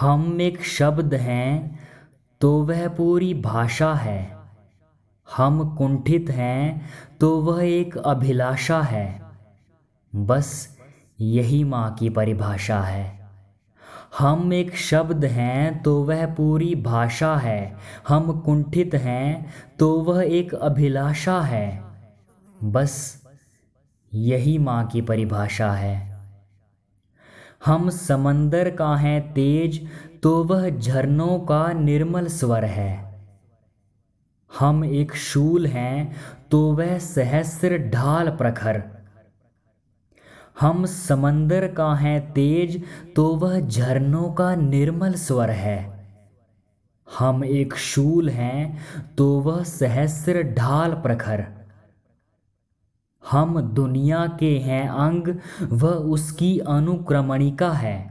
हम एक शब्द हैं तो वह पूरी भाषा है। हम कुंठित हैं तो वह एक अभिलाषा है। बस यही माँ की परिभाषा है। हम एक शब्द हैं तो वह पूरी भाषा है। हम कुंठित हैं तो वह एक अभिलाषा है। बस यही माँ की परिभाषा है। हम समंदर का हैं तेज तो वह झरनों का निर्मल स्वर है। हम एक शूल हैं तो वह सहस्र ढाल प्रखर। हम समंदर का हैं तेज तो वह झरनों का निर्मल स्वर है। हम एक शूल हैं तो वह सहस्र ढाल प्रखर। हम दुनिया के हैं अंग, वह उसकी अनुक्रमणिका है।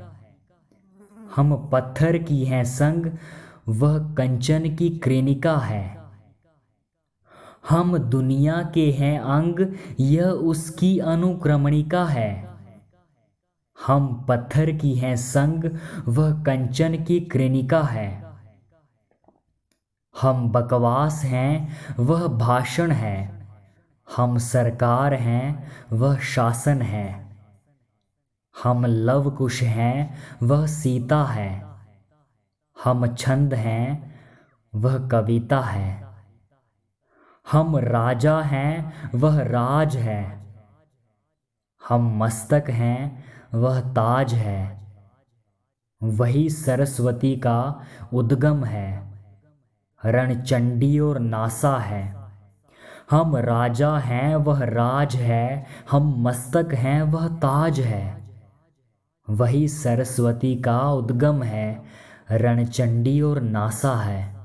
हम पत्थर की हैं संग, वह कंचन की क्रेनिका है। हम दुनिया के हैं अंग, यह उसकी अनुक्रमणिका है। हम पत्थर की हैं संग, वह कंचन की क्रेनिका है। हम बकवास हैं, वह भाषण है। हम सरकार हैं, वह शासन है। हम लव कुश हैं, वह सीता है। हम छंद हैं, वह कविता है। हम राजा हैं, वह राज है। हम मस्तक हैं, वह ताज है। वही सरस्वती का उद्गम है। रणचंडी और नासा है। हम राजा हैं, वह राज है, हम मस्तक हैं, वह ताज है। वही सरस्वती का उद्गम है, रणचंडी और नासा है।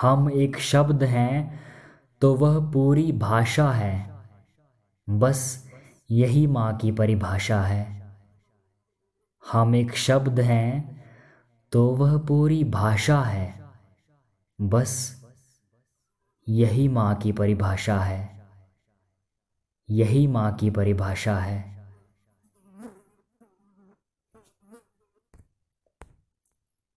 हम एक शब्द हैं तो वह पूरी भाषा है। बस यही माँ की परिभाषा है। हम एक शब्द हैं तो वह पूरी भाषा है। बस यही माँ की परिभाषा है। यही माँ की परिभाषा है।